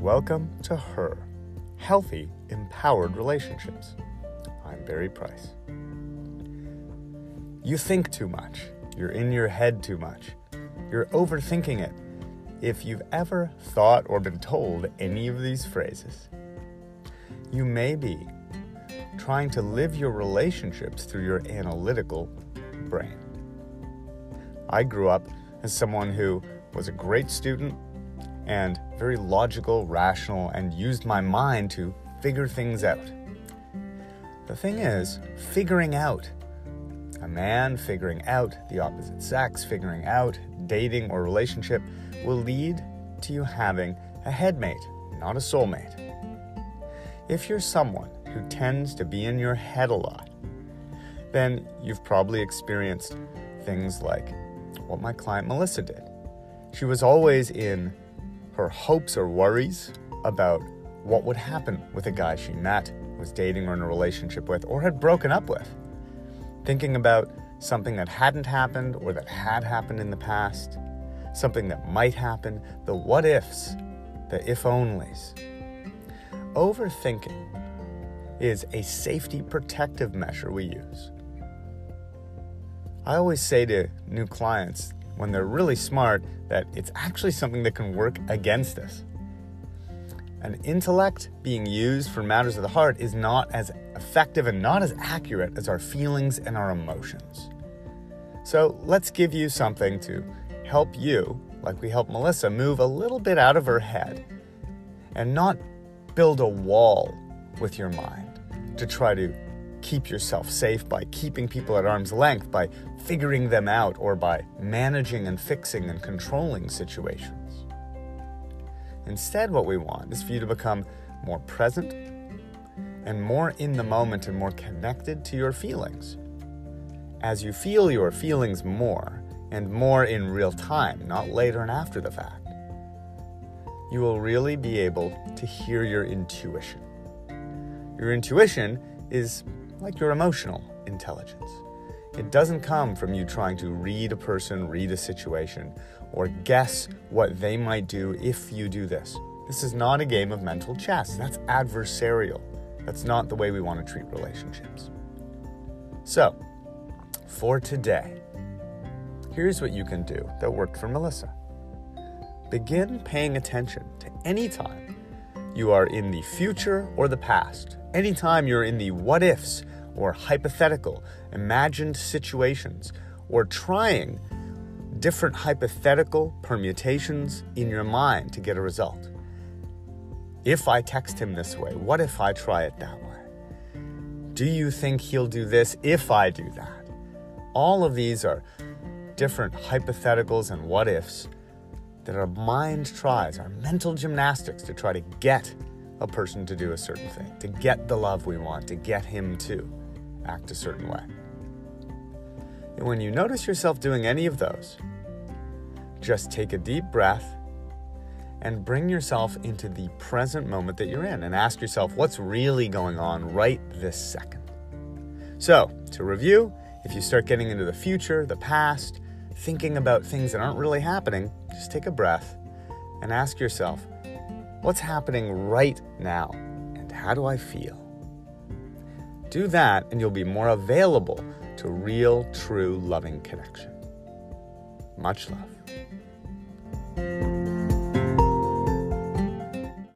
Welcome to Her Healthy, Empowered Relationships. I'm Barry Price. You think too much. You're in your head too much. You're overthinking it. If you've ever thought or been told any of these phrases, you may be trying to live your relationships through your analytical brain. I grew up as someone who was a great student and very logical, rational, and used my mind to figure things out. The thing is, figuring out a man figuring out the opposite sex, figuring out dating or relationship will lead to you having a headmate, not a soulmate. If you're someone who tends to be in your head a lot, then you've probably experienced things like what my client Melissa did. She was always in her hopes or worries about what would happen with a guy she met, was dating, or in a relationship with, or had broken up with. Thinking about something that hadn't happened or that had happened in the past, something that might happen, the what ifs, the if onlys. Overthinking is a safety protective measure we use. I always say to new clients when they're really smart that it's actually something that can work against us. An intellect being used for matters of the heart is not as effective and not as accurate as our feelings and our emotions. So let's give you something to help you, like we help Melissa, move a little bit out of her head and not build a wall with your mind to try to keep yourself safe by keeping people at arm's length, by figuring them out, or by managing and fixing and controlling situations. Instead, what we want is for you to become more present and more in the moment and more connected to your feelings. As you feel your feelings more and more in real time, not later and after the fact, you will really be able to hear your intuition. Your intuition is like your emotional intelligence. It doesn't come from you trying to read a person, read a situation, or guess what they might do if you do this. This is not a game of mental chess. That's adversarial. That's not the way we want to treat relationships. So, for today, here's what you can do that worked for Melissa. Begin paying attention to any time you are in the future or the past, anytime you're in the what ifs or hypothetical, imagined situations, or trying different hypothetical permutations in your mind to get a result. If I text him this way, what if I try it that way? Do you think he'll do this if I do that? All of these are different hypotheticals and what ifs that our mind tries, our mental gymnastics to try to get a person to do a certain thing, to get the love we want, to get him to act a certain way. And when you notice yourself doing any of those, just take a deep breath and bring yourself into the present moment that you're in and ask yourself what's really going on right this second. So, to review, if you start getting into the future, the past, thinking about things that aren't really happening, just take a breath and ask yourself, what's happening right now and how do I feel? Do that, and you'll be more available to real, true, loving connection. Much love.